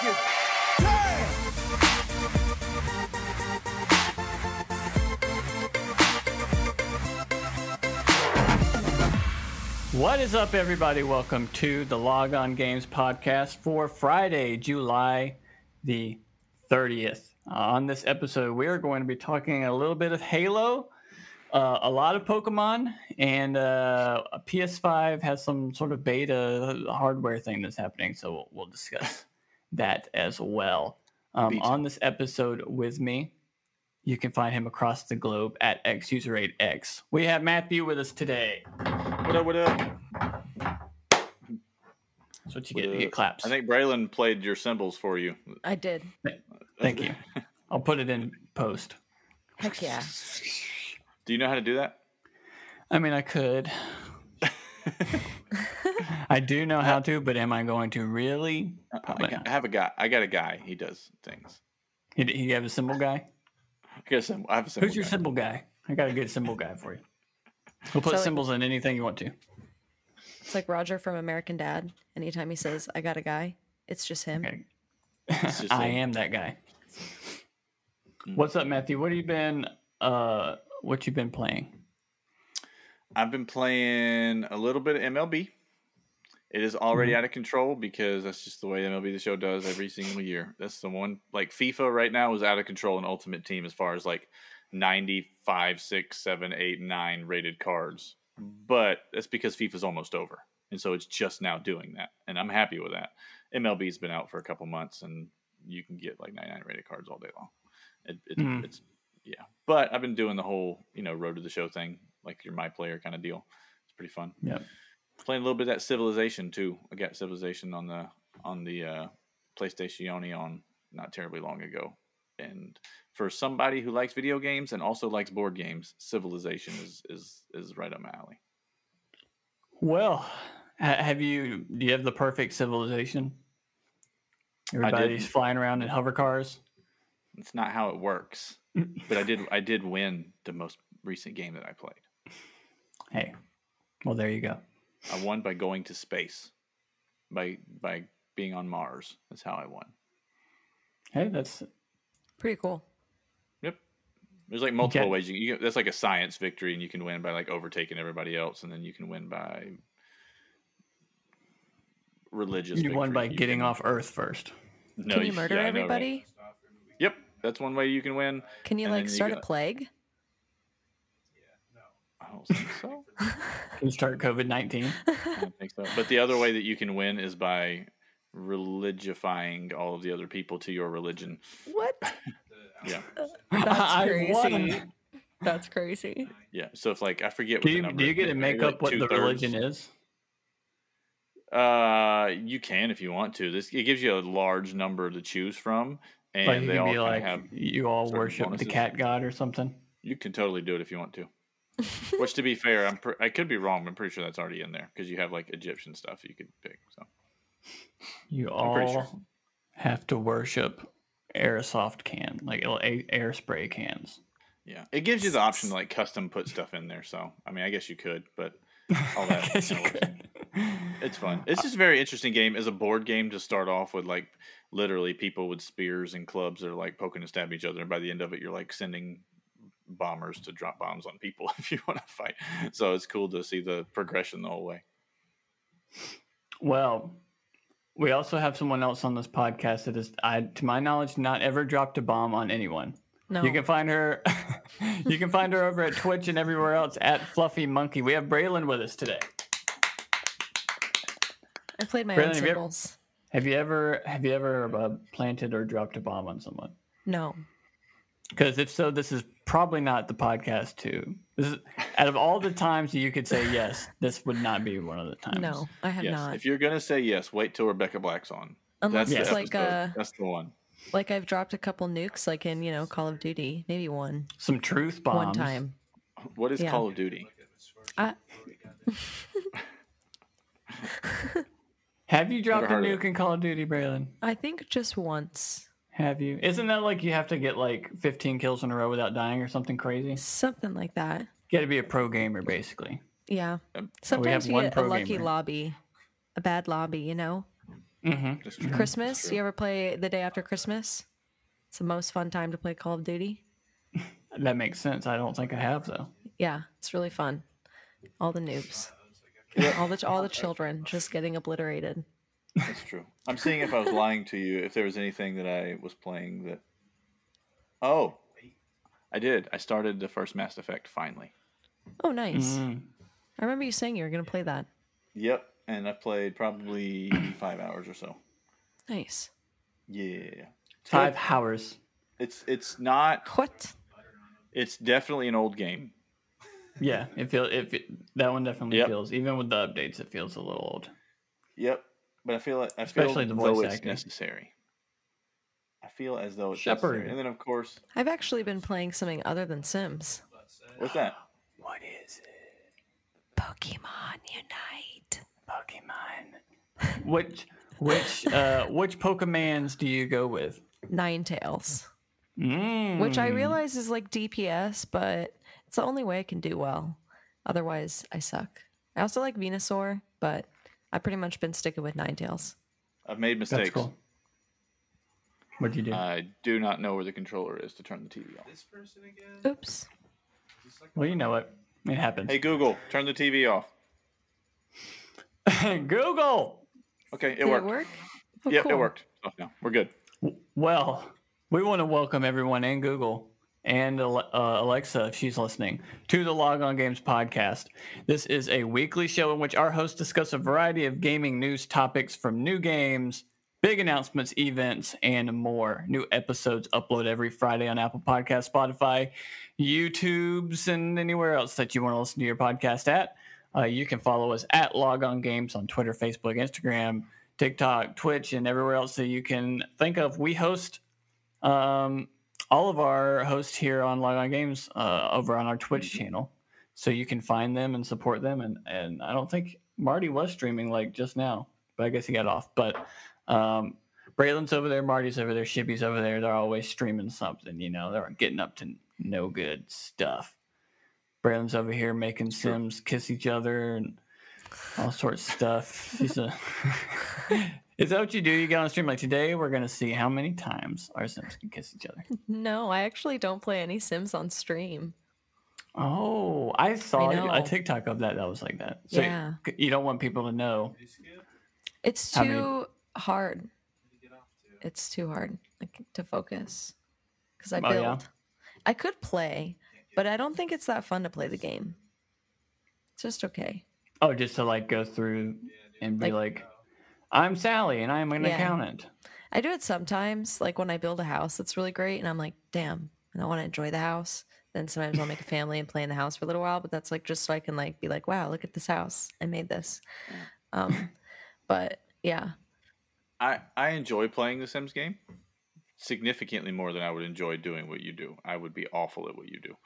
What is up, everybody? Welcome to the Log On Games podcast for Friday, July the 30th. Uh, on this episode, we are going to be talking a little bit of Halo, uh, a lot of Pokemon, and uh, a PS5 has some sort of beta hardware thing that's happening. So we'll, we'll discuss that as well. Um, on this episode with me, you can find him across the globe at xuser8x. We have Matthew with us today. What up? What up? That's what you get. You get claps. I think Braylon played your cymbals for you. I did. Thank you. I'll put it in post. Heck yeah. Do you know how to do that? I mean, I could. I do know how to, but am I going to really? Probably I, not. I have a guy. I got a guy. He does things. You, you have a cymbal guy? I guess I'm- I have a cymbal Who's your guy. cymbal guy? I got a good cymbal guy for you. We'll put So, like- cymbals in anything you want to. It's like Roger from American Dad. Anytime he says, I got a guy, it's just him. Okay. just I him. am that guy. Mm. What's up, Matthew? What have you been? Uh, what you been playing? I've been playing a little bit of MLB. It is already out of control because that's just the way MLB the show does every single year. That's the one like FIFA right now is out of control in Ultimate Team as far as like 95, 6, 7, 8, 9 rated cards. But that's because FIFA's almost over. And so it's just now doing that. And I'm happy with that. MLB's been out for a couple months and you can get like 99 rated cards all day long. It, it, Mm. It's, yeah. But I've been doing the whole, you know, road to the show thing, like your my player kind of deal. It's pretty fun Yep. Playing a little bit of that Civilization too. I got Civilization on the on the uh, PlayStation on not terribly long ago, and for somebody who likes video games and also likes board games, Civilization is is is right up my alley. Well, have you? Do you have the perfect civilization? Everybody's flying around in hover cars. It's not how it works, but I did I did win the most recent game that I played. Hey, well, there you go. I won by going to space, by by being on Mars. That's how I won. Hey, that's Pretty cool. Yep. There's like multiple Okay. ways you, you that's like a science victory, and you can win by like overtaking everybody else, and then you can win by religious. you won by. You getting can- off Earth first. No, Can you murder yeah, I know, right? everybody? Yep, that's one way you can win. Can you And like then you start a got- plague? I don't think so. Can you start COVID nineteen? I don't think so. But the other way that you can win is by religifying all of the other people to your religion. What? Yeah, That's crazy. That's crazy. yeah. So if like I forget, Do what the you number do you get to maybe make like up what the two-thirds. religion is? Uh, you can if you want to. This it gives you a large number to choose from, and Like you they all be like have. you all certain worship the cat god or something. You can totally do it if you want to. Which, to be fair, I'm pre- I could be wrong. I'm pretty sure that's already in there because you have like Egyptian stuff you could pick. So You I'm all sure. have to worship airsoft can, like air spray cans. yeah, it gives you the option to like custom put stuff in there. So I mean, I guess you could, but all that. I guess you you could. It's fun. It's just a very interesting game as a board game to start off with like literally people with spears and clubs that are like poking and stabbing each other, and by the end of it, you're like sending bombers to drop bombs on people if you want to fight. So it's cool to see the progression the whole way. Well, we also have someone else on this podcast that is, I, to my knowledge, not ever dropped a bomb on anyone. No. You can find her. you can find her over at Twitch and everywhere else at Fluffy Monkey. We have Braylon with us today. I played my Brandon, own have you ever- cymbals. Have you ever have you ever uh, planted or dropped a bomb on someone? No. Because if so, this is probably not the podcast too. This is out of all the times you could say yes, this would not be one of the times. No, I have yes, not. if you're gonna say yes, wait till Rebecca Black's on. Unless That's it's the like episode. uh That's the one. like I've dropped a couple nukes like in, you know, Call of Duty. Maybe one. Some truth bombs. One time. What is Yeah. Call of Duty? I Have you dropped a nuke in Call of Duty, Braylon? I think just once. Have you? Isn't that like you have to get like 15 kills in a row without dying or something crazy? Something like that. You got to be a pro gamer, basically. Yeah. Um, Sometimes you get a lucky gamer. lobby. A bad lobby, you know? Mm-hmm. That's true. That's Christmas. true. You ever play the day after Christmas? It's the most fun time to play Call of Duty. That makes sense. I don't think I have though. Yeah, it's really fun. All the noobs, all the all the children just getting obliterated. That's true. I'm seeing if I was lying to you, if there was anything that I was playing that. Oh, I did. I started the first Mass Effect finally. Oh, nice. Mm. I remember you saying you were gonna play that. Yep, and I played probably five hours or so. Nice. Yeah, It's Five good. hours. It's it's not. What? It's definitely an old game. Yeah, it feels. If it, that one definitely Yep. feels. Even with the updates, it feels a little old. Yep, but I feel like I Especially feel the though voice it's acting. necessary. I feel as though it's Shepard. necessary. And then of course, I've actually been playing something other than Sims. what's that? What is it? Pokemon Unite. Pokemon. which which uh which Pokemans do you go with? Ninetales. Mm. Which I realize is like DPS, but it's the only way I can do well. Otherwise, I suck. I also like Venusaur, but I've pretty much been sticking with Ninetales. I've made That's mistakes. cool. What'd you do? I do not know where the controller is to turn the TV off. This person again? Oops. well, you know what? It happens. Hey Google, turn the TV off. Google. Okay, it Did worked. it work? Oh, Yep, cool. it worked. Oh, no, we're good. Well, we want to welcome everyone and Google and uh, Alexa, if she's listening, to the Log On Games podcast. This is a weekly show in which our hosts discuss a variety of gaming news topics from new games, big announcements, events, and more. New episodes upload every Friday on Apple Podcast, Spotify, YouTube's, and anywhere else that you want to listen to your podcast at. Uh, you can follow us at Log On Games on Twitter, Facebook, Instagram, TikTok, Twitch, and everywhere else that you can think of. We host um, all of our hosts here on Log On Games uh, over on our Twitch channel, so you can find them and support them. And and I don't think Marty was streaming like just now, but I guess he got off. But um, Braylon's over there, Marty's over there, Shippy's over there. They're always streaming something. You know, they're getting up to no good stuff. Braylon's over here making Sims kiss each other and all sorts of stuff. He's a. Is that what you do? You get on stream like today? We're gonna see how many times our Sims can kiss each other. No, I actually don't play any Sims on stream. Oh, I saw know. a TikTok of that that was like that. So Yeah. you- you don't want people to know. It's too many- hard. It's too hard like, to focus because I oh, build. Oh, build. yeah? I could play, but I don't think it's that fun to play the game. It's just okay. Oh, just to like go through and be like, I'm Sally and I'm an Yeah. accountant. I do it sometimes, like when I build a house that's really great, and I'm like, damn, I want to enjoy the house. Then sometimes I'll make a family and play in the house for a little while, but that's like just so I can like be like, wow, look at this house, I made this. Um, but yeah, I I enjoy playing the Sims game significantly more than I would enjoy doing what you do. I would be awful at what you do.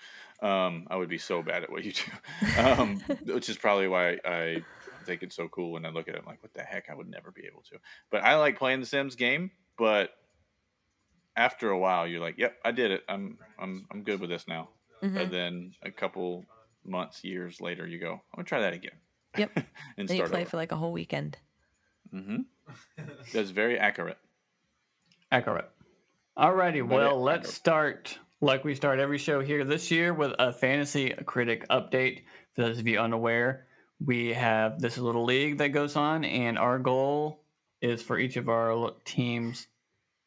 Um, I would be so bad at what you do, um, which is probably why I think it's so cool when I look at it. I'm like, what the heck? I would never be able to. But I like playing the Sims game. But after a while, you're like, yep, I did it. I'm I'm I'm good with this now. Mhm. And then a couple months, years later, you go, I'm gonna try that again. Yep. and then you start play over. for like a whole weekend. Mm-hmm. That's very accurate. Accurate. Alrighty, Very well, let's accurate. start like we start every show here this year with a fantasy critic update. For those of you unaware, we have this little league that goes on, and our goal is for each of our teams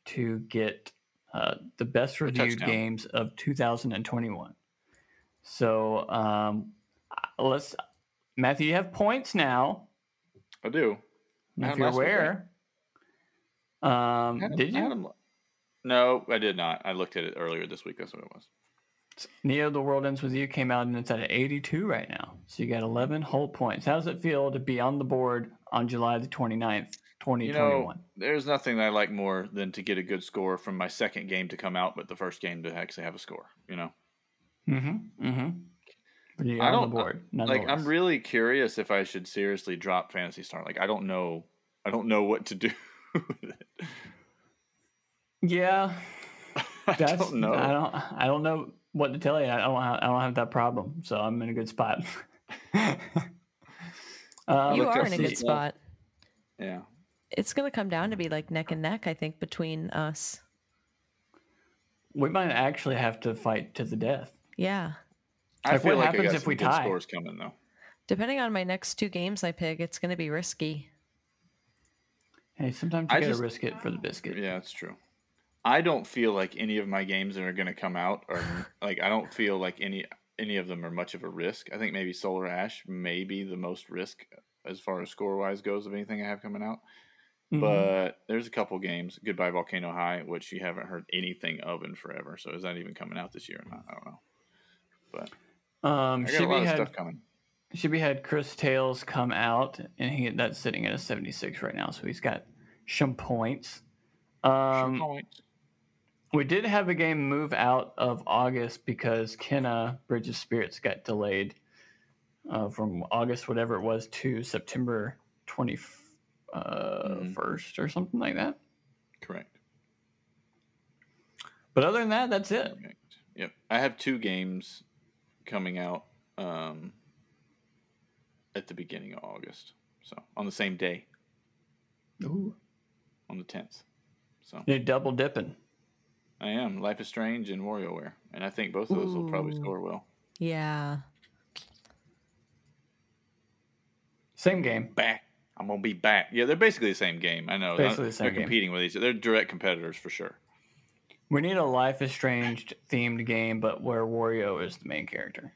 to get uh, the best reviewed games of 2021. So um, let's, Matthew, you have points now. I do. I If you're last week, right? aware. Um, I had 'em- did you? No, I did not. I looked at it earlier this week. That's what it was. Neo The World Ends With You came out and it's at 82 right now. So you got 11 whole points. How does it feel to be on the board on July the 29th, You 2021? know, there's nothing I like more than to get a good score from my second game to come out, but the first game to actually have a score. You know, mm-hmm. Mm-hmm. But you're I on the don't- board. like I'm really curious if I should seriously drop Phantasy Star. Like I don't know, I don't know what to do. with it. Yeah. I That's, don't know. I don't I don't know what to tell you. I don't have, I don't have that problem. So I'm in a good spot. um, you are up in a good stuff. spot. Yeah. It's gonna come down to be like neck and neck, I think, between us. We might actually have to fight to the death. Yeah. I Like, feel what like happens if we good tie? scores coming though. Depending on my next two games I pick, it's gonna be risky. Hey, sometimes you I gotta risk it for the biscuit. Yeah, that's true. I don't feel like any of my games that are going to come out are like I don't feel like any any of them are much of a risk. I think maybe Solar Ash may be the most risk as far as score wise goes of anything I have coming out. Mhm. But there's a couple games, Goodbye Volcano High, which you haven't heard anything of in forever. So is that even coming out this year or not? I don't know. But um, I got a lot of had stuff coming. Shippy had Cris Tales come out, and he that's sitting at a 76 right now, so he's got some points. Um, Points. We did have a game move out of August because Kena Bridge of Spirits got delayed uh, from August, whatever it was, to September 21st uh, Mhm. or something like that. Correct. But other than that, that's it. Correct. Yep. I have two games coming out um, at the beginning of August. So on the same day, Ooh. on the tenth. So You're double dipping. I am Life is Strange and WarioWare, and I think both of those will probably score well. Yeah. Same game. Back. I'm gonna be back. Yeah, they're basically the same game. I know. Basically They're the same game. competing with each other. They're direct competitors for sure. We need a Life is Strange themed game, but where Wario is the main character.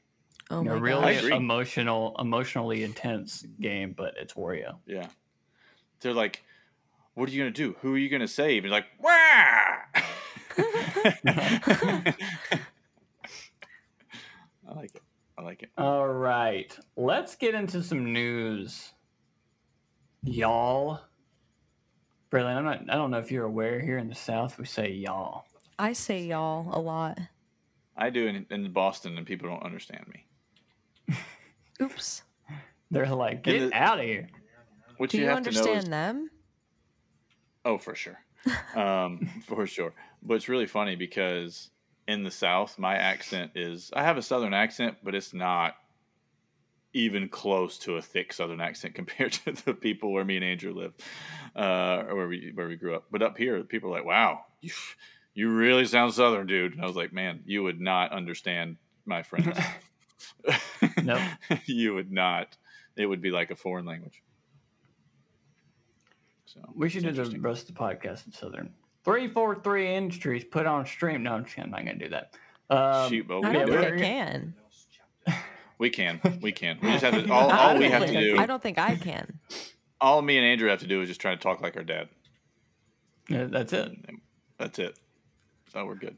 Oh You know, my really agree. emotional, emotionally intense game, but it's Wario. Yeah. They're like, what are you gonna do? Who are you gonna save? And you're like, wah! I like it. I like it. All right, let's get into some news, y'all. Braylon, I'm not. I don't know if you're aware. Here in the South, we say y'all. I say y'all a lot. I do in, in Boston, and people don't understand me. Oops. They're like, get the- out of here. What Do you, you, have to know understand is, them? oh, for sure, um, for sure. But it's really funny because in the South, my accent is I have a Southern accent, but it's not even close to a thick Southern accent compared to the people where me and Andrew live, uh, or where we where we grew up. But up here, people are like, "Wow, you you really sound Southern, dude." And I was like, "Man, you would not understand my friends. Nope. you would not. It would be like a foreign language." So We should do it's the rest of the podcast in Southern. Three four three Industries put on stream. No, I'm just kidding, I'm not gonna do that. Um, Shoot, but I we don't can do think it. I can. We can. We can. We just have to. All, all we have to do. I don't think I can. All me and Andrew have to do is just try to talk like our dad. yeah, that's it. That's it. So we're good.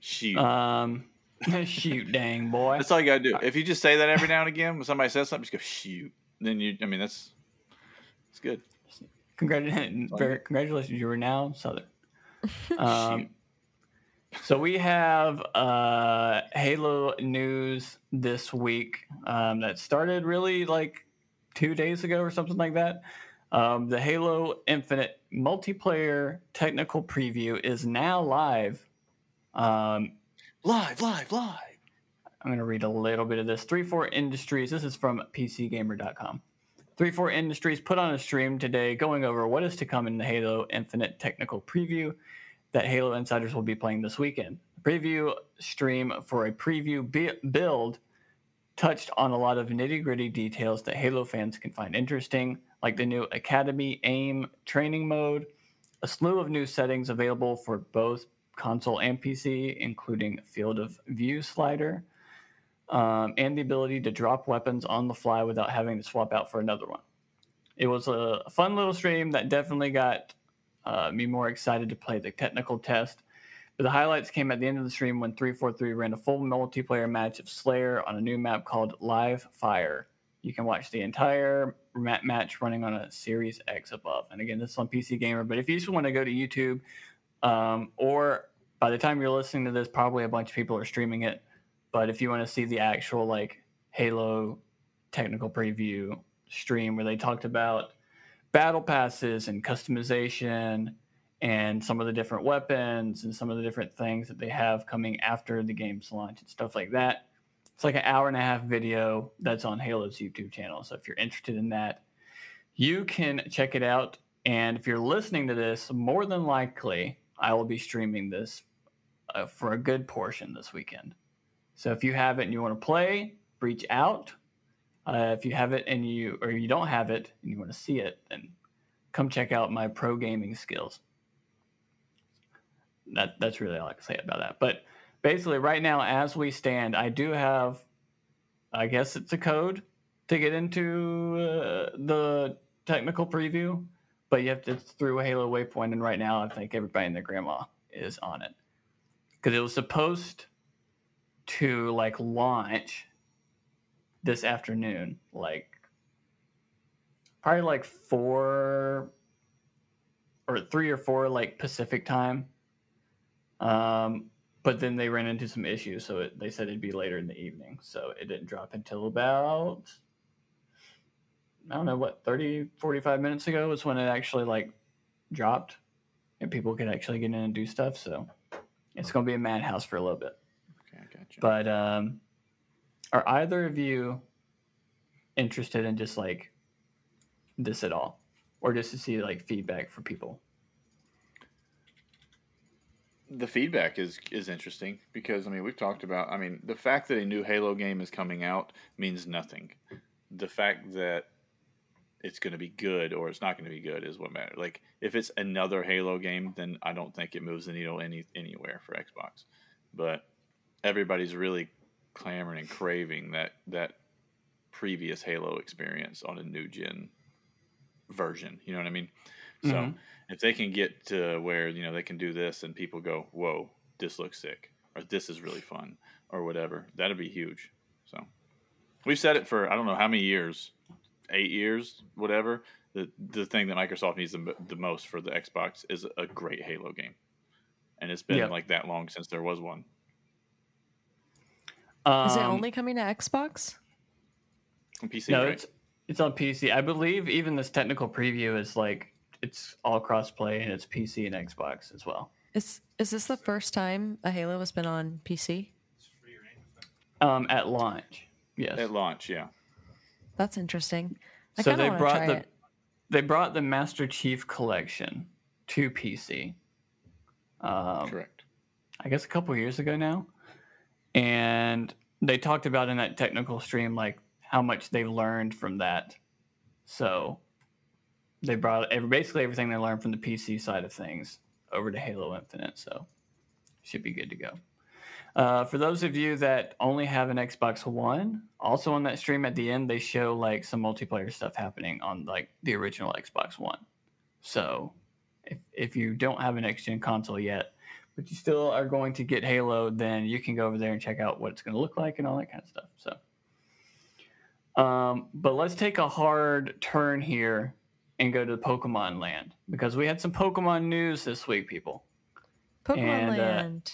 Shoot. Um, shoot, dang boy. that's all you gotta do. If you just say that every now and again when somebody says something, just go shoot. Then you. I mean, that's. It's good. Congratulations, congratulations, you are now Southern. Um, so we have uh, Halo news this week um, that started really like two days ago or something like that. Um, the Halo Infinite multiplayer technical preview is now live. Um, Live, live, live. I'm going to read a little bit of this. 34 Industries, this is from PCGamer.com. 34 Industries put on a stream today going over what is to come in the Halo Infinite technical preview that Halo insiders will be playing this weekend. The preview stream for a preview build touched on a lot of nitty gritty details that Halo fans can find interesting, like the new Academy AIM training mode, a slew of new settings available for both console and PC, including field of view slider, um, and the ability to drop weapons on the fly without having to swap out for another one. It was a fun little stream that definitely got uh, me more excited to play the technical test. But the highlights came at the end of the stream when 343 ran a full multiplayer match of Slayer on a new map called Live Fire. You can watch the entire ma- match running on a Series X above. And again, this is on PC Gamer. But if you just want to go to YouTube, um, or by the time you're listening to this, probably a bunch of people are streaming it. But if you want to see the actual like Halo technical preview stream where they talked about battle passes and customization and some of the different weapons and some of the different things that they have coming after the game's launch and stuff like that. It's like an hour and a half video that's on Halo's YouTube channel. So if you're interested in that, you can check it out. And if you're listening to this, more than likely, I will be streaming this uh, for a good portion this weekend. So if you have it and you want to play, reach out. Uh, if you have it and you or you don't have it and you want to see it, then come check out my pro gaming skills. That that's really all I can say about that. But basically, right now, as we stand, I do have, I guess it's a code to get into uh, the technical preview, but you have to through a Halo Waypoint, and right now, I think everybody and their grandma is on it because it was supposed to like launch this afternoon, like probably like four or three or four like Pacific time. Um, but then they ran into some issues, so it, they said it'd be later in the evening. So it didn't drop until about I don't know what 30 45 minutes ago was when it actually like dropped and people could actually get in and do stuff. So it's going to be a madhouse for a little bit. Okay, I gotcha. But um, are either of you interested in just like this at all, or just to see like feedback for people? the feedback is is interesting because I mean we've talked about I mean the fact that a new Halo game is coming out means nothing. The fact that it's going to be good or it's not going to be good is what matters. Like if it's another Halo game, then I don't think it moves the needle any anywhere for Xbox. But everybody's really clamoring and craving that that previous Halo experience on a new gen version. You know what I mean? So Mhm. if they can get to where you know they can do this and people go, "Whoa, this looks sick," or "This is really fun," or whatever, that'd be huge. So we've said it for I don't know how many years, eight years, whatever. The the thing that Microsoft needs the, the most for the Xbox is a great Halo game, and it's been Yep. like that long since there was one. Is it Um, only coming to Xbox? On PC, No, right? it's it's on PC. I believe even this technical preview is like it's all crossplay and it's PC and Xbox as well. Is is this the first time a Halo has been on PC? Um, at launch, yes. at launch. Yeah, That's interesting. I so they brought try the it. they brought the Master Chief collection to PC. Um, correct. I guess a couple years ago now, and they talked about in that technical stream like how much they learned from that. So they brought every, basically everything they learned from the PC side of things over to Halo Infinite. So should be good to go. Uh, for those of you that only have an Xbox One, also on that stream at the end, they show like some multiplayer stuff happening on like the original Xbox One. So if, if you don't have an next gen console yet, but you still are going to get Halo, then you can go over there and check out what it's going to look like and all that kind of stuff. So, um, but let's take a hard turn here and go to Pokemon Land because we had some Pokemon news this week, people. Pokemon and, uh, Land.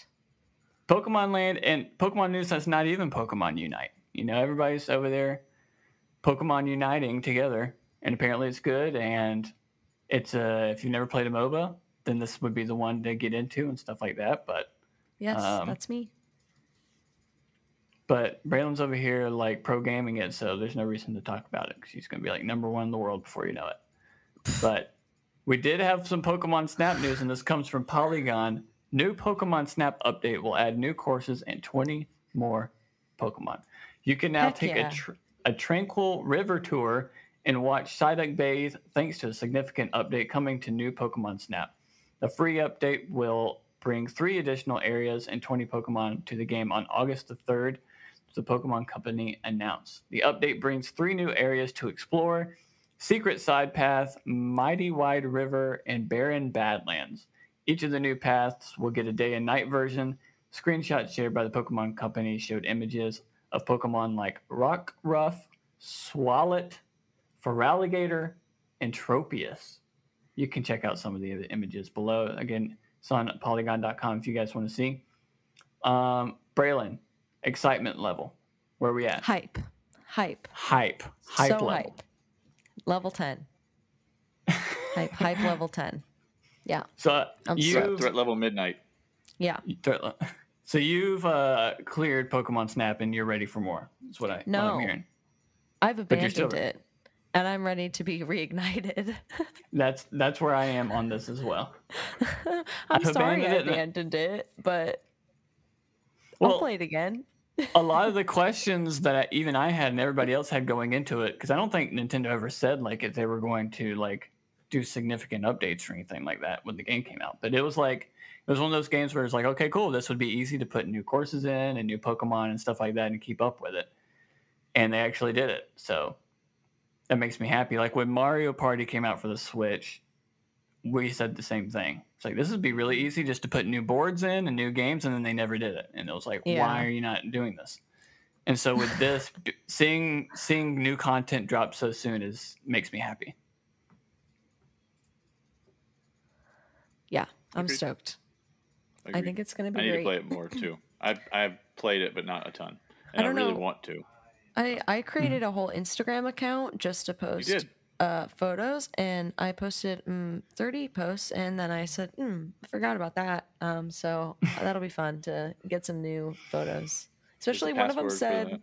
Pokemon Land and Pokemon News that's not even Pokemon Unite. You know, everybody's over there Pokemon uniting together, and apparently it's good. And it's uh, if you've never played a MOBA, then this would be the one to get into and stuff like that. But yes, um, that's me. but Braylon's over here like pro gaming it, so there's no reason to talk about it because he's going to be like number one in the world before you know it. But we did have some Pokemon Snap news, and this comes from Polygon. New Pokemon Snap update will add new courses and 20 more Pokemon. You can now Heck take yeah. a, tr- a tranquil river tour and watch Psyduck bathe thanks to a significant update coming to new Pokemon Snap. The free update will bring three additional areas and 20 Pokemon to the game on August the 3rd, the Pokemon Company announced. The update brings three new areas to explore Secret Side Path, Mighty Wide River, and Barren Badlands. Each of the new paths will get a day and night version. Screenshots shared by the Pokemon Company showed images of Pokemon like Rockruff, Swalot, Feraligatr, and Tropius. You can check out some of the other images below. Again, it's on polygon.com if you guys want to see. Um, Braylon, excitement level. Where are we at? Hype. Hype. Hype. Hype so level. hype. Level 10. hype. Hype level 10. Yeah. So I'm you Threat, threat level midnight. Yeah. Threat. so you've uh, cleared Pokemon Snap and you're ready for more. That's what I what No. I'm hearing. I've But you're still abandoned it. And I'm ready to be reignited. That's that's where I am on this as well. I'm I've sorry I abandoned it it, but Well, I'll play it again. a lot of the questions that I, even I had and everybody else had going into it, because I don't think Nintendo ever said like if they were going to like do significant updates or anything like that when the game came out. But it was like it was one of those games where it's like, okay, cool, this would be easy to put new courses in and new Pokemon and stuff like that and keep up with it. And they actually did it. So that makes me happy. Like when Mario Party came out for the Switch, we said the same thing. It's like this would be really easy just to put new boards in and new games, and then they never did it. And it was like, Yeah. why are you not doing this? And so with this, seeing seeing new content drop so soon is makes me happy. Yeah, I'm Agreed. stoked. I think it's going to be. I need great. to play it more too. I've I've played it, but not a ton, and I, don't really know. want to. I I created a whole Instagram account just to post uh photos and I posted mm, 30 posts and then I said, hmm, I forgot about that. Um so that'll be fun to get some new photos. Especially one of them said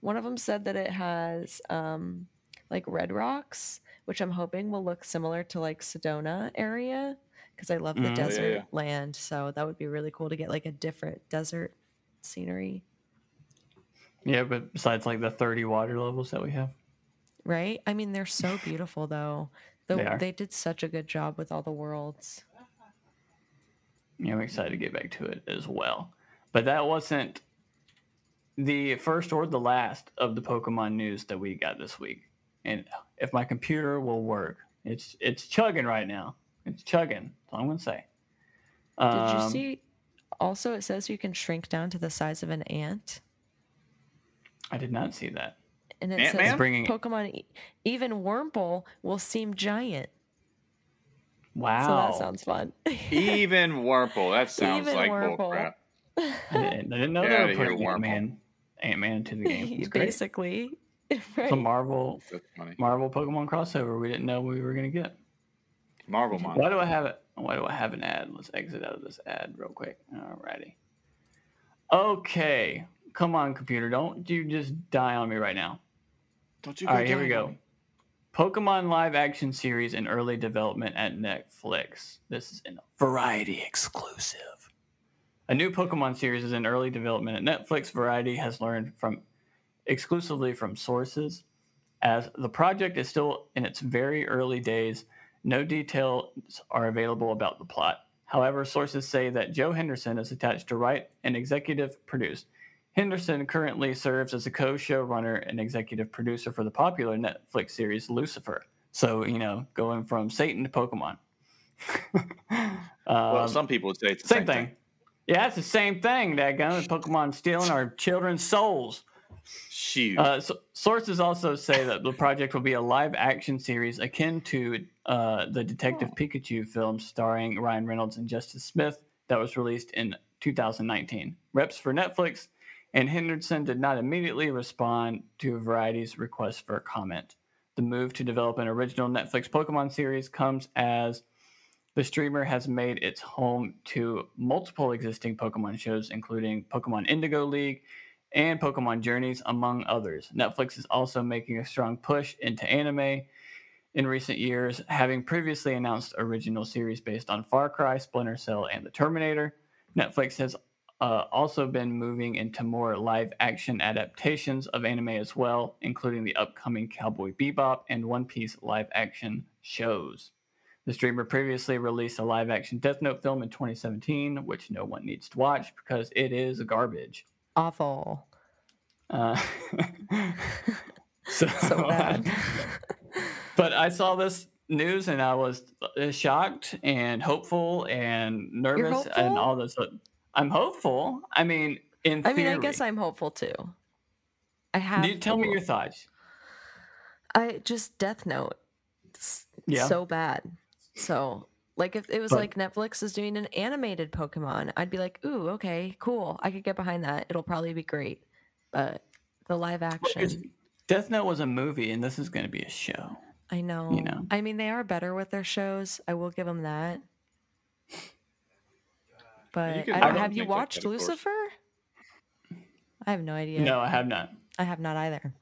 one of them said that it has um like red rocks, which I'm hoping will look similar to like Sedona area because I love the Mm. Oh, yeah, desert yeah. land. So that would be really cool to get like a different desert scenery. Yeah, but besides like the thirty water levels that we have, Right? I mean, they're so beautiful, though. The, They are. they did such a good job with all the worlds. yeah, I'm excited to get back to it as well. But that wasn't the first or the last of the Pokemon news that we got this week. And if my computer will work, it's it's chugging right now. It's chugging. That's all I'm gonna say. Did you Um, see? Also, it says you can shrink down to the size of an ant, I did not see that. and it Ant-Man? says Bringing- Pokemon, e- even Wurmple will seem giant. Wow. So that sounds fun. Even Wurmple. That sounds Even like Wurmple. bullcrap. I didn't, I didn't know Get they outta were putting Ant Man Ant Man into the game. It's. Basically, right? The Marvel funny. Marvel Pokemon crossover we didn't know we were gonna get. Marvel Mon. Why do I have it? Why do I have an ad? Let's exit out of this ad real quick. Alrighty. Okay. Come on, computer. Don't you just die on me right now. Don't you? All right, here we go. Pokemon live action series in early development at Netflix. This is a Variety exclusive. A new Pokemon series is in early development at Netflix. Variety has learned from exclusively from sources. As the project is still in its very early days, no details are available about the plot. However, sources say that Joe Henderson is attached to write and executive produce. Henderson currently serves as a co showrunner and executive producer for the popular Netflix series Lucifer. So, you know, going from Satan to Pokemon. Well, Um, some people would say it's the same, thing. Yeah, it's the same thing. That gun Pokemon stealing our children's souls. Shoot. Uh, so, sources also say that the project will be a live action series akin to uh, the Detective Pikachu film starring Ryan Reynolds and Justice Smith that was released in 2019. Reps for Netflix and Henderson did not immediately respond to Variety's request for comment. The move to develop an original Netflix Pokemon series comes as the streamer has made its home to multiple existing Pokemon shows, including Pokemon Indigo League and Pokemon Journeys, among others. Netflix is also making a strong push into anime in recent years, having previously announced original series based on Far Cry, Splinter Cell, and The Terminator. Netflix has uh, also been moving into more live action adaptations of anime as well, including the upcoming Cowboy Bebop and One Piece live action shows. The streamer previously released a live action Death Note film in 2017, which no one needs to watch because it is garbage. Awful. Uh, so, So bad. but I saw this news and I was uh, shocked and hopeful and nervous and all this. I'm hopeful. I mean, in I mean, I guess I'm hopeful too. I have. You tell me your thoughts. I just Death Note. Yeah. so bad. So, like, if it was But- like Netflix is doing an animated Pokemon, I'd be like, ooh, okay, cool. I could get behind that. It'll probably be great. But the live action, Death Note was a movie, and this is going to be a show. I know. You know. I mean, they are better with their shows. I will give them that. But can I I don't, don't have you watched kind of course. Lucifer? I have no idea. No, I have not. I have not either.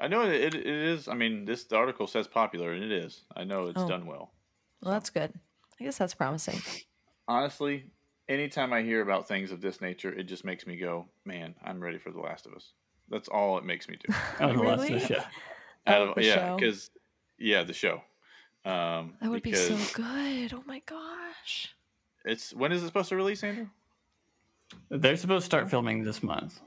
I know it, it, it is. I mean, this the article says popular, and it is. I know it's Oh. done well. Well, that's good. I guess that's promising. Honestly, anytime I hear about things of this nature, it just makes me go, "Man, I'm ready for The Last of Us." That's all it makes me do. Oh, the Really? of the show. Out Oh, of, the yeah, because yeah, the show. Um, That would be so good. Oh my gosh. It's when is it supposed to release, Andrew? They're supposed to start filming this month.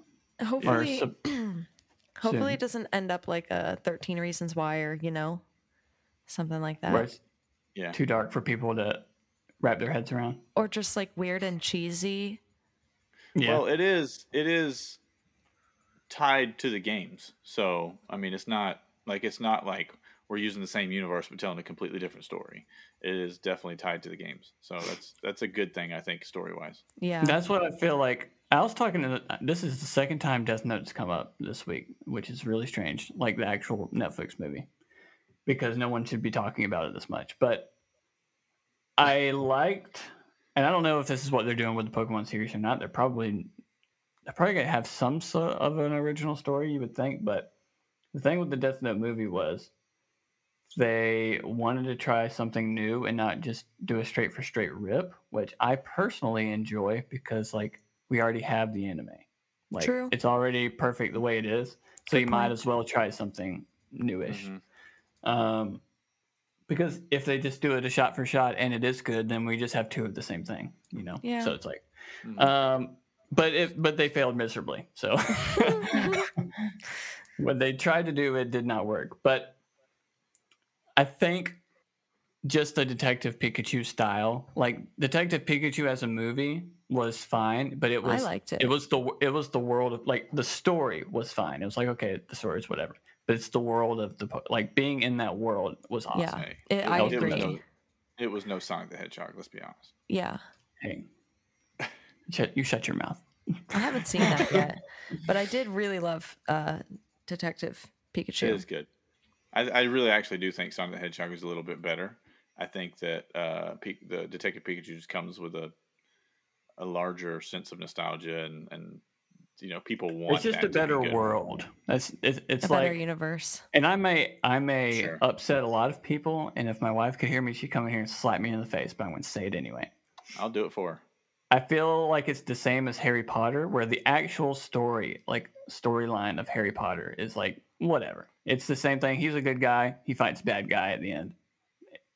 Hopefully, sup- hopefully soon. it doesn't end up like a Thirteen Reasons Why or you know, something like that, where it's Yeah, too dark for people to wrap their heads around. or just like weird and cheesy. Yeah. Well, it is. It is tied to the games. So I mean, it's not like it's not like we're using the same universe but telling a completely different story. It is definitely tied to the games. So that's that's a good thing, I think, story wise. Yeah. That's what I feel like. I was talking to. This is the second time Death Note's come up this week, which is really strange. Like the actual Netflix movie, because no one should be talking about it this much. But I liked, and I don't know if this is what they're doing with the Pokemon series or not. They're probably they're probably gonna have some sort of an original story, you would think. But the thing with the Death Note movie was they wanted to try something new and not just do a straight for straight rip, which I personally enjoy because like we already have the anime. Like True. it's already perfect the way it is. So Good you might as well try something newish. Mhm. Um because if they just do it a shot for shot and it is good, then we just have two of the same thing, you know? Yeah. So it's like Mhm. um but if but they failed miserably. So what they tried to do it did not work. But I think just the Detective Pikachu style, like Detective Pikachu as a movie was fine, but it was I liked it. It was the it was the world of like the story was fine. It was like okay, the story is whatever, but it's the world of the like being in that world was awesome. Yeah. Hey, It- I was agree. no, it was no Sonic the Hedgehog. Let's be honest. yeah. Hey, shut, you shut your mouth. I haven't seen that yet, but I did really love uh, Detective Pikachu. It is good. I, I really actually do think Sonic the Hedgehog is a little bit better. I think that uh, Pi- the Detective Pikachu just comes with a a larger sense of nostalgia and and you know people want. It's just that a to be better world. That's it's, it's a better universe. And I may I may Sure. upset a lot of people, and if my wife could hear me, she'd come in here and slap me in the face, but I'm going to say it anyway. I'll do it for her. I feel like it's the same as Harry Potter, where the actual story, like storyline of Harry Potter, is like whatever. It's the same thing. He's a good guy. He fights bad guy at the end.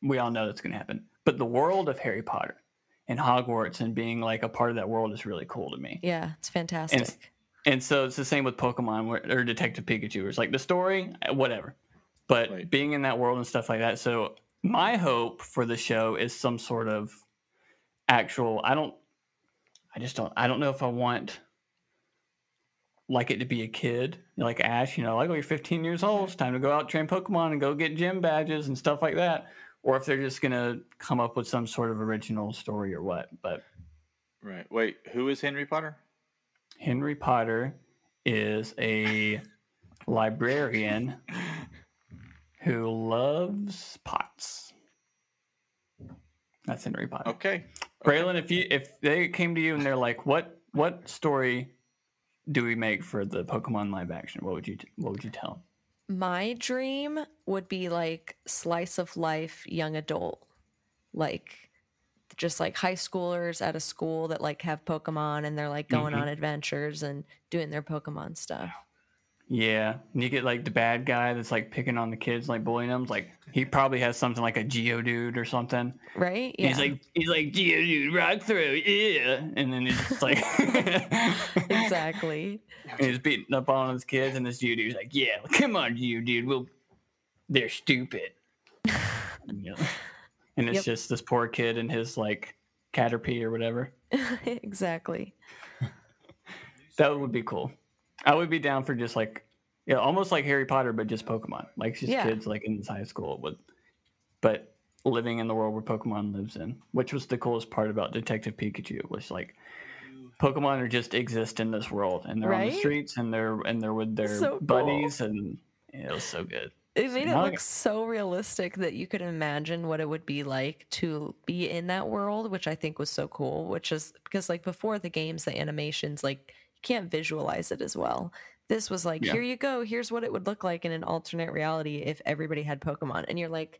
We all know that's going to happen. But the world of Harry Potter and Hogwarts and being like a part of that world is really cool to me. Yeah, it's fantastic. And so it's the same with Pokemon where, or Detective Pikachu. It's like the story, uh, whatever. But Right. being in that world and stuff like that. So my hope for the show is some sort of actual. I don't. I just don't. I don't know if I want like it to be a kid like Ash. You know, like oh, you're 15 years old. It's time to go out train Pokemon and go get gym badges and stuff like that. Or if they're just gonna come up with some sort of original story or what. But Right. Wait, who is Henry Potter? Henry Potter is a librarian who loves pots. That's Henry Potter. Okay. Braylon, if you if they came to you and they're like, "What what story do we make for the Pokemon live action?" What would you what would you tell? My dream would be like slice of life young adult. Like just like high schoolers at a school that like have Pokemon and they're like going Mhm. on adventures and doing their Pokemon stuff. Yeah, and you get like the bad guy that's like picking on the kids, like bullying them. Like he probably has something like a Geodude or something. Right? Yeah. He's like he's like Geodude, rock through, yeah, and then he's just like exactly. and he's beating up on his kids, and this Geodude's like, yeah, come on, Geodude, we'll they're stupid. Know? And it's Yep. just this poor kid and his like Caterpie or whatever. exactly. That would be cool. I would be down for just like, yeah, almost like Harry Potter, but just Pokemon. Like just Yeah. kids like in this high school with, but living in the world where Pokemon lives in, which was the coolest part about Detective Pikachu was like, Pokemon are just exist in this world and they're on the streets and they're and they're with their So cool. buddies and yeah, it was so good. It made it look so realistic that you could imagine what it would be like to be in that world, which I think was so cool. Which is because, like, before the games, the animations, like, you can't visualize it as well. This was like, Yeah. here you go. Here's what it would look like in an alternate reality if everybody had Pokemon. And you're like,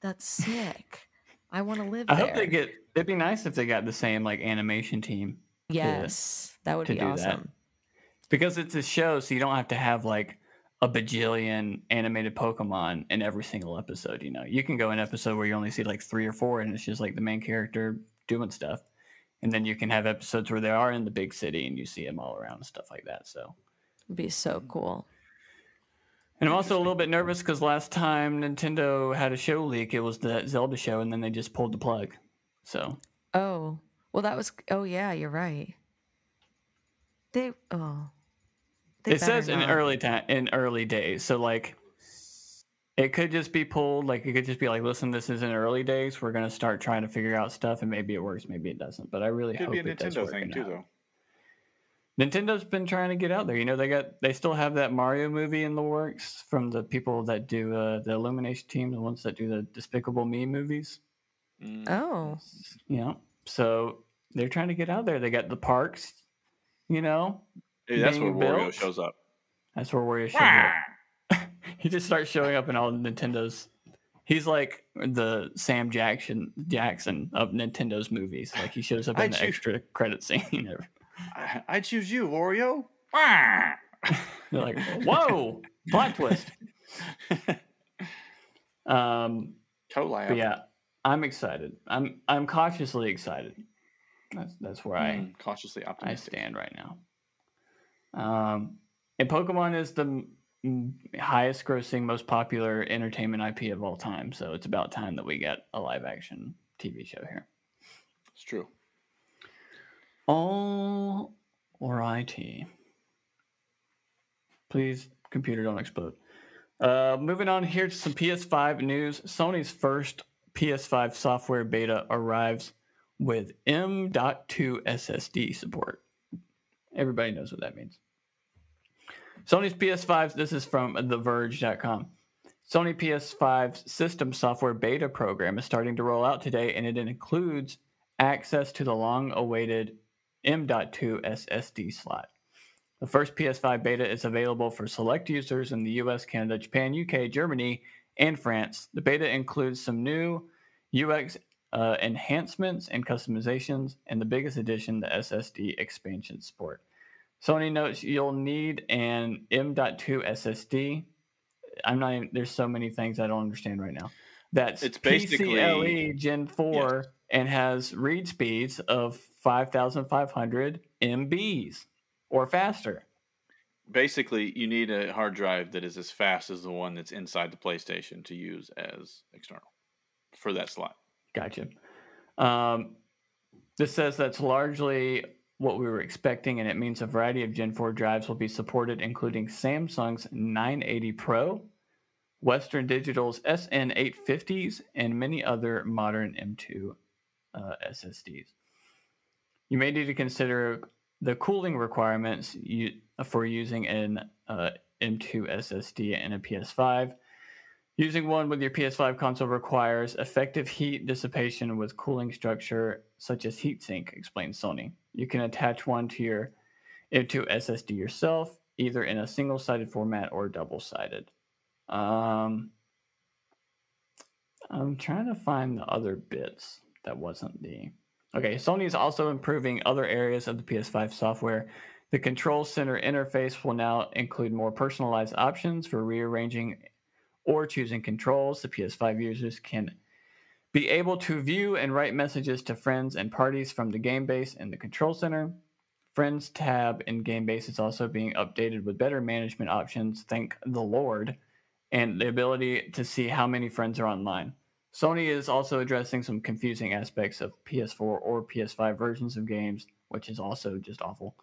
that's sick. I want to live I there. hope they get. It'd be nice if they got the same like animation team Yes, that would to be awesome. that because it's a show, so you don't have to have like a bajillion animated Pokemon in every single episode. You know, you can go an episode where you only see like three or four, and it's just like the main character doing stuff, and then you can have episodes where they are in the big city and you see them all around and stuff like that. So. It'd be so mm. cool. And I'm also a little bit nervous because last time Nintendo had a show leak, it was the Zelda show, and then they just pulled the plug. So Oh, well, that was. Oh, yeah, you're right. They. Oh. They it says better in early time, in early days. So like, it could just be pulled. Like it could just be like, listen, this is in early days. We're gonna start trying to figure out stuff, and maybe it works, maybe it doesn't. But I really Could hope be a it does Nintendo work thing and too, out. though. Nintendo's been trying to get out there. You know, they got they still have that Mario movie in the works from the people that do uh, the Illumination team, the ones that do the Despicable Me movies. Mm. Oh, You know, so they're trying to get out there. They got the parks. You know, Hey, that's where being Wario built. shows up. that's where Wario shows up. he just starts showing up in all the Nintendo's. He's like the Sam Jackson Jackson of Nintendo's movies. Like he shows up I in the choose- extra credit scene. I, I choose you, Wario. They're like, "Whoa, plot twist." Um, yeah, I'm excited. I'm I'm cautiously excited. That's that's where I Mm, cautiously I stand right now. Um, and Pokemon is the highest grossing, most popular entertainment IP of all time. So it's about time that we get a live action TV show here. It's true. All righty. Please, computer, don't explode. Uh, moving on here to some PS5 news. Sony's first PS5 software beta arrives with M.2 SSD support. Everybody knows what that means. Sony's PS5, this is from TheVerge.com. Sony PS5's system software beta program is starting to roll out today, and it includes access to the long awaited M.2 SSD slot. The first PS5 beta is available for select users in the US, Canada, Japan, UK, Germany, and France. The beta includes some new UX uh, enhancements and customizations, and the biggest addition, the SSD expansion support. Sony notes you'll need an M.2 SSD. I'm not even, there's so many things I don't understand right now. That's It's basically- PCLE Gen 4 and has read speeds of 5,500 MBs or faster. Basically, you need a hard drive that is as fast as the one that's inside the PlayStation to use as external for that slot. Gotcha. Um, this says that's largely what we were expecting, and it means a variety of Gen 4 drives will be supported, including Samsung's 980 Pro, Western Digital's SN850s, and many other modern M2 uh, SSDs. You may need to consider the cooling requirements you, for using an uh, M2 SSD in a PS5. Using one with your PS5 console requires effective heat dissipation with cooling structure such as heatsink, explains Sony. You can attach one to your M2 SSD yourself, either in a single sided format or double sided. Um, I'm trying to find the other bits that wasn't the. Okay, Sony is also improving other areas of the PS5 software. The control center interface will now include more personalized options for rearranging or choosing controls. The PS5 users can be able to view and write messages to friends and parties from the game base in the control center. Friends tab in game base is also being updated with better management options, thank the Lord, and the ability to see how many friends are online. Sony is also addressing some confusing aspects of PS4 or PS5 versions of games, which is also just awful.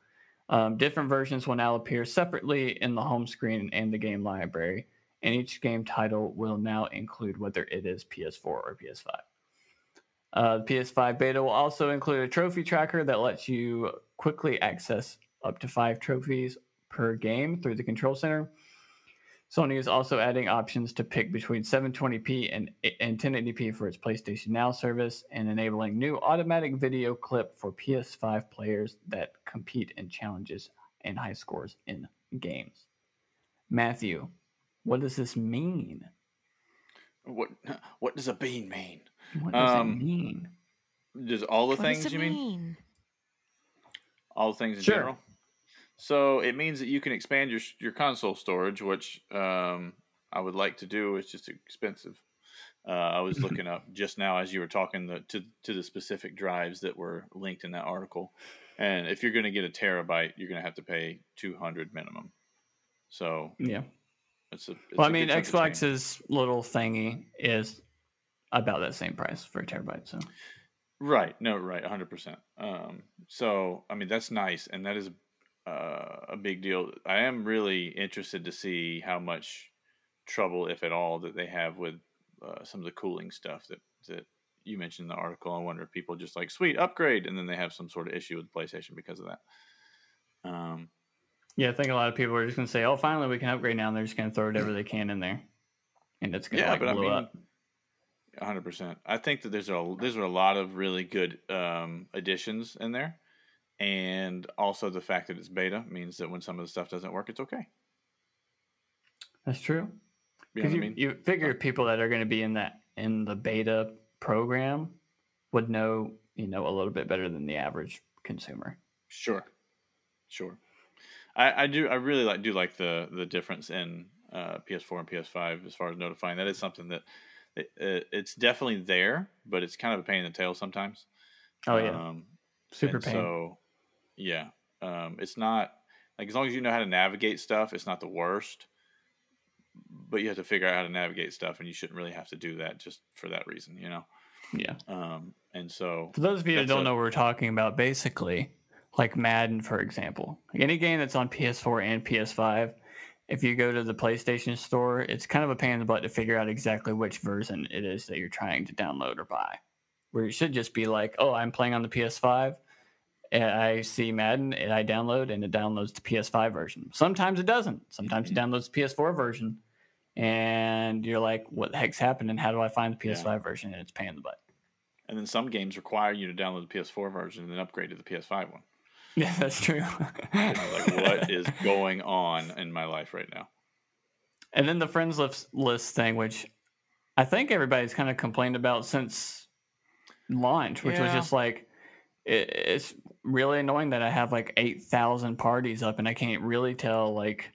Um, different versions will now appear separately in the home screen and the game library, and each game title will now include whether it is PS4 or PS5. Uh, the PS5 beta will also include a trophy tracker that lets you quickly access up to five trophies per game through the control center. Sony is also adding options to pick between 720p and, and 1080p for its PlayStation Now service and enabling new automatic video clip for PS5 players that compete in challenges and high scores in games. Matthew, what does this mean? What what does a bean mean? What does Um, it mean? Does all the What things does it you mean? mean? All the things in Sure. general. So it means that you can expand your your console storage, which um, I would like to do. It's just expensive. Uh, I was looking up just now as you were talking the, to to the specific drives that were linked in that article, and if you're going to get a terabyte, you're going to have to pay two hundred minimum. So Yeah. It's a. It's Well, I mean. Xbox's little thingy is about that same price for a terabyte. So Right. No. Right. hundred percent. Um. So I mean that's nice, and that is uh, a big deal. I am really interested to see how much trouble, if at all, that they have with uh, some of the cooling stuff that that you mentioned in the article. I wonder if people just like sweet upgrade, and then they have some sort of issue with PlayStation because of that. Um. Yeah, I think a lot of people are just gonna say, "Oh, finally we can upgrade now," and they're just gonna throw whatever they can in there, and it's gonna Yeah, like but I mean, up. hundred percent. I think that there's a there's a lot of really good um, additions in there, and also the fact that it's beta means that when some of the stuff doesn't work, it's okay. That's true. You know Because you, I mean? you figure people that are going to be in that in the beta program would know you know a little bit better than the average consumer. Sure, sure. I, I do. I really like do like the the difference in uh, PS4 and PS5 as far as notifying. That is something that it, it, it's definitely there, but it's kind of a pain in the tail sometimes. Oh yeah, Um, super pain. So, yeah, um, it's not like as long as you know how to navigate stuff, it's not the worst. But you have to figure out how to navigate stuff, and you shouldn't really have to do that just for that reason, you know. yeah. Um, and so, For those of you that don't a- know what we're talking about, basically, like Madden, for example, like any game that's on PS4 and PS5, if you go to the PlayStation Store, it's kind of a pain in the butt to figure out exactly which version it is that you're trying to download or buy. Where it should just be like, oh, I'm playing on the PS5, and I see Madden, and I download, and it downloads the PS5 version. Sometimes it doesn't. Sometimes it mm-hmm. downloads the PS4 version, and you're like, what the heck's happening? How do I find the PS5 version? And it's pain in the butt. and then some games require you to download the PS4 version and then upgrade to the PS5 one. Yeah, that's true. You're like, what is going on in my life right now? And then the friends list, list thing, which I think everybody's kind of complained about since launch, which was just like it, it's really annoying that I have like eight thousand parties up and I can't really tell like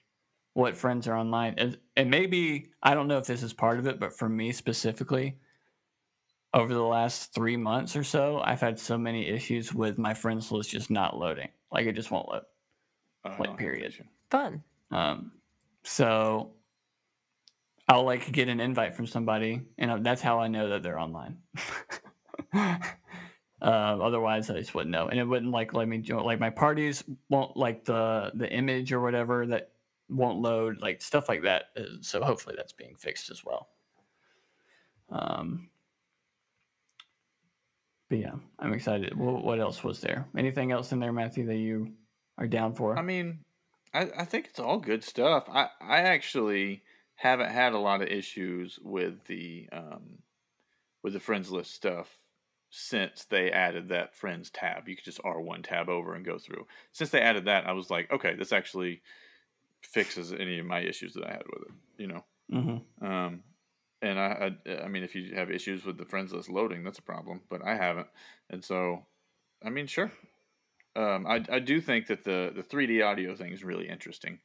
what friends are online. And, and maybe I don't know if this is part of it, but for me specifically, over the last three months or so, I've had so many issues with my friends list just not loading. Like it just won't load. I Like, don't have that period. Fun. Um, so I'll like get an invite from somebody, and that's how I know that they're online. uh, otherwise, I just wouldn't know, and it wouldn't like let me join. Like my parties won't like the the image or whatever that won't load, like stuff like that. Uh, So hopefully that's being fixed as well. Um, but yeah, I'm excited. What, what else was there? Anything else in there, Matthew, that you are down for? I mean, I, I think it's all good stuff. I, I actually haven't had a lot of issues with the um, with the friends list stuff since they added that friends tab. You could just R one tab over and go through. Since they added that, I was like, okay, this actually fixes any of my issues that I had with it. You know, hmm um, and I, I I mean, if you have issues with the friends list loading, that's a problem. But I haven't, and so I mean, sure. Um, I I do think that the the 3D audio thing is really interesting.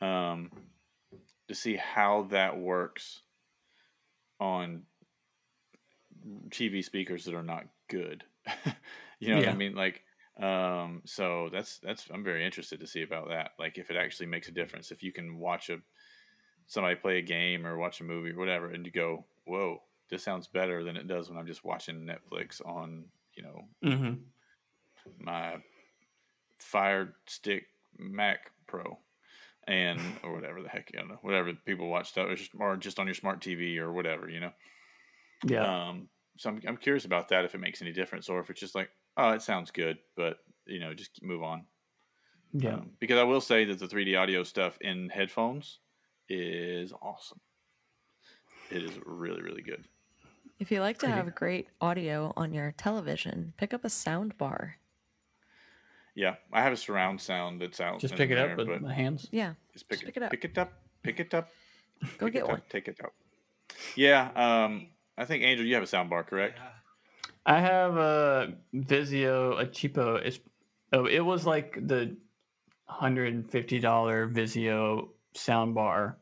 Um, to see how that works on TV speakers that are not good. you know what I mean? Like, um, so that's that's I'm very interested to see about that. Like, if it actually makes a difference, if you can watch a somebody play a game or watch a movie or whatever, and you go, "Whoa, this sounds better than it does when I'm just watching Netflix on you know hmm my Fire Stick Mac Pro." And or whatever the heck you know, whatever people watch stuff, or just, or just on your smart TV or whatever, you know. Yeah. Um, so I'm, I'm curious about that if it makes any difference or if it's just like, oh, it sounds good, but you know, just move on. yeah. Um, because I will say that the 3D audio stuff in headphones is awesome. It is really, really good. If you like to have great audio on your television, pick up a sound bar. Yeah, I have a surround sound that's out. Just pick it there, up with my hands. Yeah. just pick, just it, pick it up. Pick it up. Pick it up. Go pick get one. Up, take it out. Yeah. Um. I think Angel, you have a sound bar, correct? I have a Vizio, a cheapo. It's oh, it was like the hundred and fifty dollar Vizio soundbar f-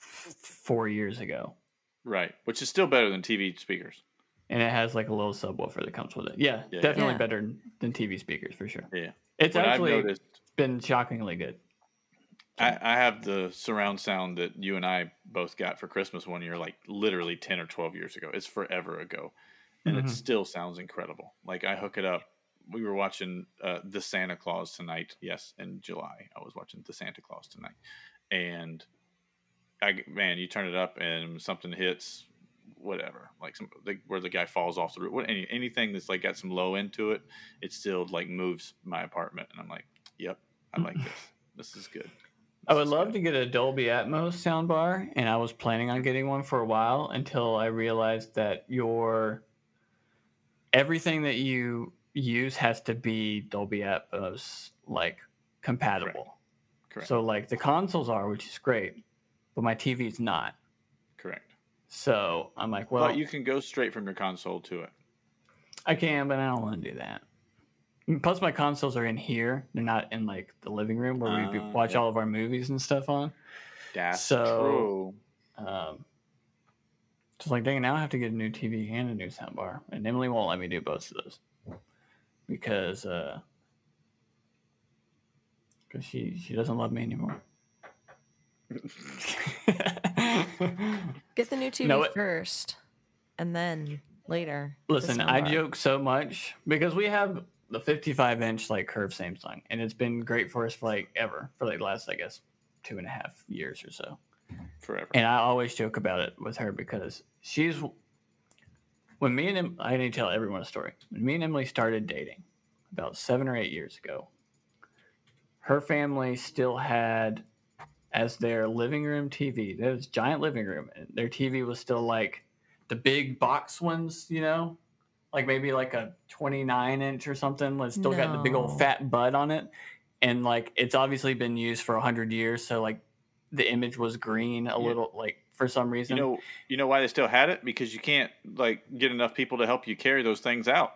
four years ago, Right. Which is still better than TV speakers. and it has like a little subwoofer that comes with it. Yeah, Yeah, yeah. definitely Yeah. better than TV speakers for sure. Yeah. It's What actually noticed, been shockingly good. I, I have the surround sound that you and I both got for Christmas one year, like literally ten or twelve years ago. It's forever ago, and Mhm. it still sounds incredible. Like I hook it up. We were watching uh, the Santa Claus tonight. Yes, in July, I was watching the Santa Claus tonight, and I man, you turn it up and something hits, whatever, like some like where the guy falls off the roof. What any anything that's like got some low end to it, it still like moves my apartment, and I'm like, yep, I like this. This is good. I would love to get a Dolby Atmos soundbar, and I was planning on getting one for a while until I realized that your everything that you use has to be Dolby Atmos like compatible. Correct. So like the consoles are, which is great, but my TV's not. Correct. So I'm like, well, but you can go straight from your console to it. I can, but I don't want to do that. Plus, my consoles are in here; they're not in like the living room where we Ah, watch yeah. all of our movies and stuff on. That's So- true. Um, just like, dang, now I have to get a new TV and a new soundbar, and Emily won't let me do both of those because uh, because she she doesn't love me anymore. Get the new TV No, it- first, and then later. the Listen, I joke so much because we have the 55 inch like curved Samsung, and it's been great for us for like ever for like the last I guess two and a half years or so. Forever. And I always joke about it with her because she's when me and Em, I need to tell everyone a story. When me and Emily started dating about seven or eight years ago, her family still had as their living room TV. There was a giant living room, and their TV was still like the big box ones, you know, like maybe like a 29 inch or something. It's still got the big old fat bud on it, and like it's obviously been used for hundred years, so like the image was green a Yeah. little, like for some reason. You know, you know why they still had it? Because you can't like get enough people to help you carry those things out.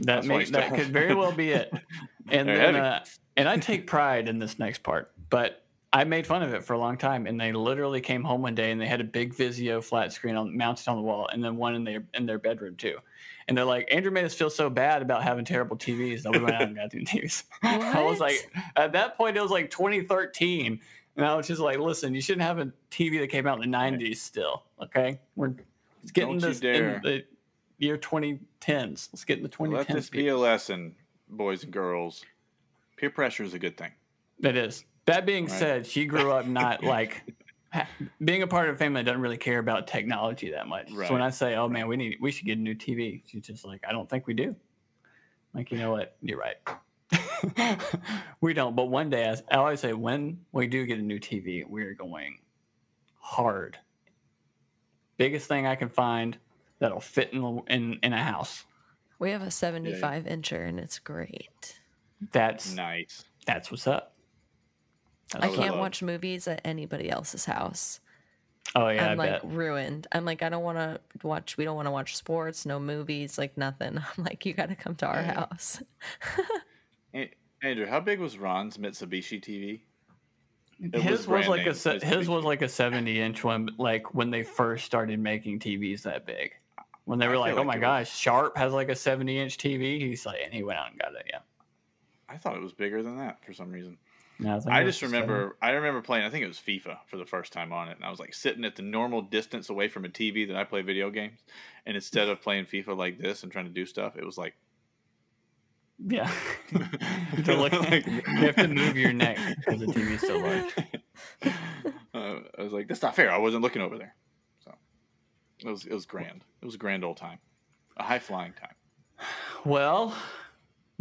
That That's why may, that could very well be it. And then, uh, and I take pride in this next part, but I made fun of it for a long time. And they literally came home one day and they had a big Vizio flat screen on, mounted on the wall, and then one in their in their bedroom too. And they're like, Andrew made us feel so bad about having terrible TVs that we went out and got new TVs. I was like, at that point, it was like 2013. And I was just like, listen, you shouldn't have a TV that came out in the 90s still. Okay. We're it's getting Don't this in the year 2010s. Let's get in the 2010s. Let this be a lesson, boys and girls. Peer pressure is a good thing. It is. That being Right. said, she grew up not like being a part of a family that doesn't really care about technology that much. Right. So when I say, "Oh man, we need we should get a new TV," she's just like, "I don't think we do." Like, you know what? You're right. we don't. But one day, I, I always say, when we do get a new TV, we're going hard. Biggest thing I can find that'll fit in in in a house. We have a 75 incher, and it's great. That's Nice. that's what's up. That's I can't watch movies at anybody else's house. Oh yeah, I'm I like bet. ruined. I'm like, I don't want to watch. We don't want to watch sports, no movies, like nothing. I'm like, you got to come to our Yeah. house. A- Andrew, how big was Ron's Mitsubishi TV? It his was was, like a se- his was like a 70 inch one like when they first started making tvs that big when they were like feel oh my it was- gosh sharp has like a 70 inch tv he's like and he went out and got it yeah I thought it was bigger than that for some reason. No, I just a 70. remember I remember playing I think it was FIFA for the first time on it and I was like sitting at the normal distance away from a TV that I play video games and instead of playing FIFA like this and trying to do stuff it was like yeah. You, have to look- Like- you have to move your neck because the tv's so large. Uh, I was like that's not fair I wasn't looking over there. So it was it was grand. It was a grand old time. A high flying time. Well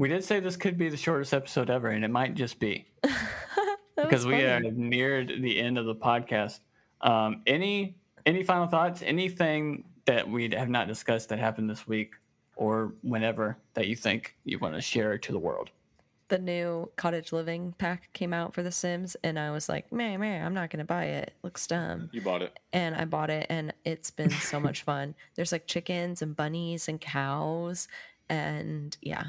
we did say this could be the shortest episode ever and it might just be because we are funny. neared the end of the podcast. Um, any any final thoughts? Anything that we have not discussed that happened this week or whenever that you think you want to share to the world? the new cottage living pack came out for The Sims, and I was like, man, man, I'm not gonna buy it. Looks dumb. You bought it. And I bought it, and it's been so much fun. There's like chickens and bunnies and cows, and yeah,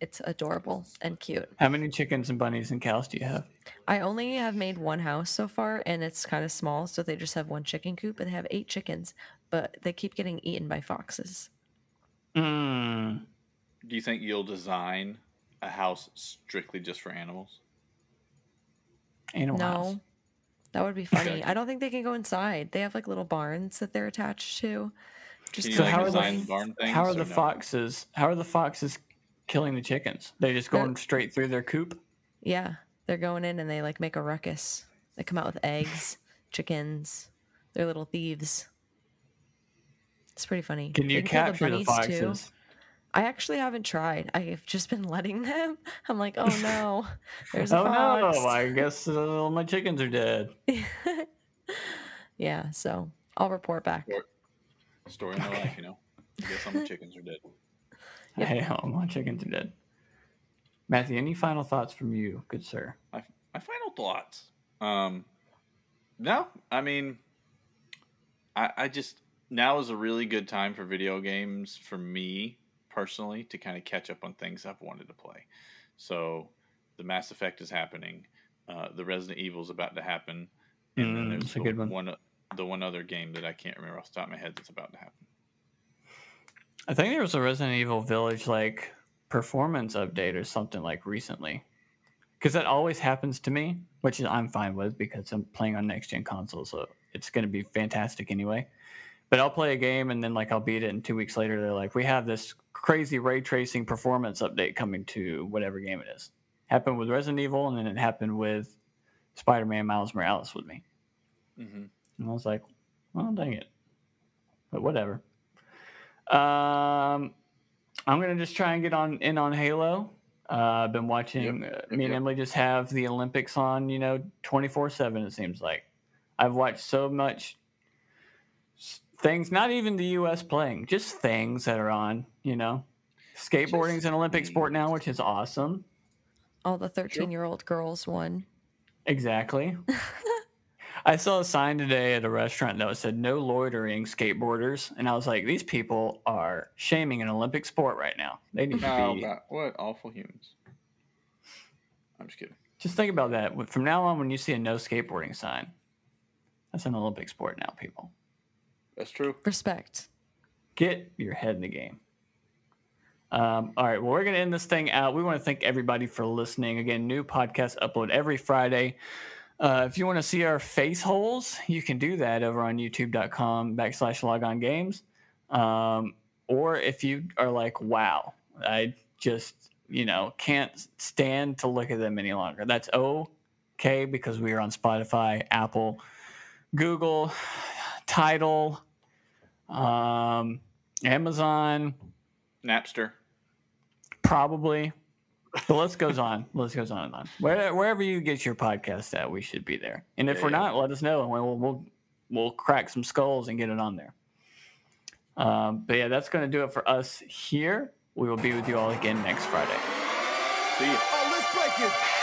it's adorable and cute. How many chickens and bunnies and cows do you have? I only have made one house so far, and it's kind of small, so they just have one chicken coop, and they have eight chickens, but they keep getting eaten by foxes. Mm. Do you think you'll design a house strictly just for animals? Animal no, house. that would be funny. I don't think they can go inside. They have like little barns that they're attached to. Just So like how are the- design barn things? How are the no? foxes? How are the foxes killing the chickens? They just They're- going straight through their coop? yeah, they're going in and they like make a ruckus. They come out with eggs, chickens. They're little thieves. It's pretty funny. Can you They kill capture the, bunnies, too. foxes? I actually haven't tried. I've just been letting them. I'm like, oh no, there's a Oh fox. no! I guess uh, all my chickens are dead. yeah, so I'll report back. Story of my life, you know. I guess all my chickens are dead. Yep. Hey, all my chickens are dead. Matthew, any final thoughts from you, good sir? My, my final thoughts. Um, no, I mean, I, I just now is a really good time for video games for me personally to kind of catch up on things I've wanted to play. So, the Mass Effect is happening. Uh, the Resident Evil is about to happen, and Mm, then there's a the good one. one the one other game that I can't remember off the top of my head that's about to happen. I think there was a Resident Evil Village like performance update or something like recently. Because that always happens to me, which is I'm fine with because I'm playing on next gen consoles, so it's going to be fantastic anyway. But I'll play a game and then like I'll beat it, and two weeks later they're like, "We have this crazy ray tracing performance update coming to whatever game it is." Happened with Resident Evil, and then it happened with Spider-Man Miles Morales with me. Mm-hmm. And I was like, well, dang it. But whatever. Um, I'm going to just try and get on in on Halo. Uh, I've been watching, uh, me and yep. Emily just have the Olympics on, you know, 24 7, it seems like. I've watched so much things, not even the U.S. playing, just things that are on, you know. Skateboarding's an Olympic sport now, which is awesome. All the 13 year old girls won. Exactly. I saw a sign today at a restaurant that said "No loitering skateboarders," and I was like, "These people are shaming an Olympic sport right now. They need to Oh, be." God, what awful humans! I'm just kidding. Just think about that. From now on, when you see a "No skateboarding" sign, that's an Olympic sport now. People, That's true. Respect. get your head in the game. Um, all right, well, we're going to end this thing out. We want to thank everybody for listening. Again, new podcast upload every Friday. Uh, if you want to see our face holes, you can do that over on youtube.com backslash logon games. Um, or if you are like, wow, I just, you know, can't stand to look at them any longer. That's okay because we are on Spotify, Apple, Google, Tidal, um, Amazon, Napster. Probably. The list goes on. The list goes on and on. Where, wherever you get your podcast at, we should be there. And if Yeah, we're yeah. not, let us know, and we'll we'll we'll crack some skulls and get it on there. Um, but yeah, that's going to do it for us here. We will be with you all again next Friday. See ya. Oh, let's break it.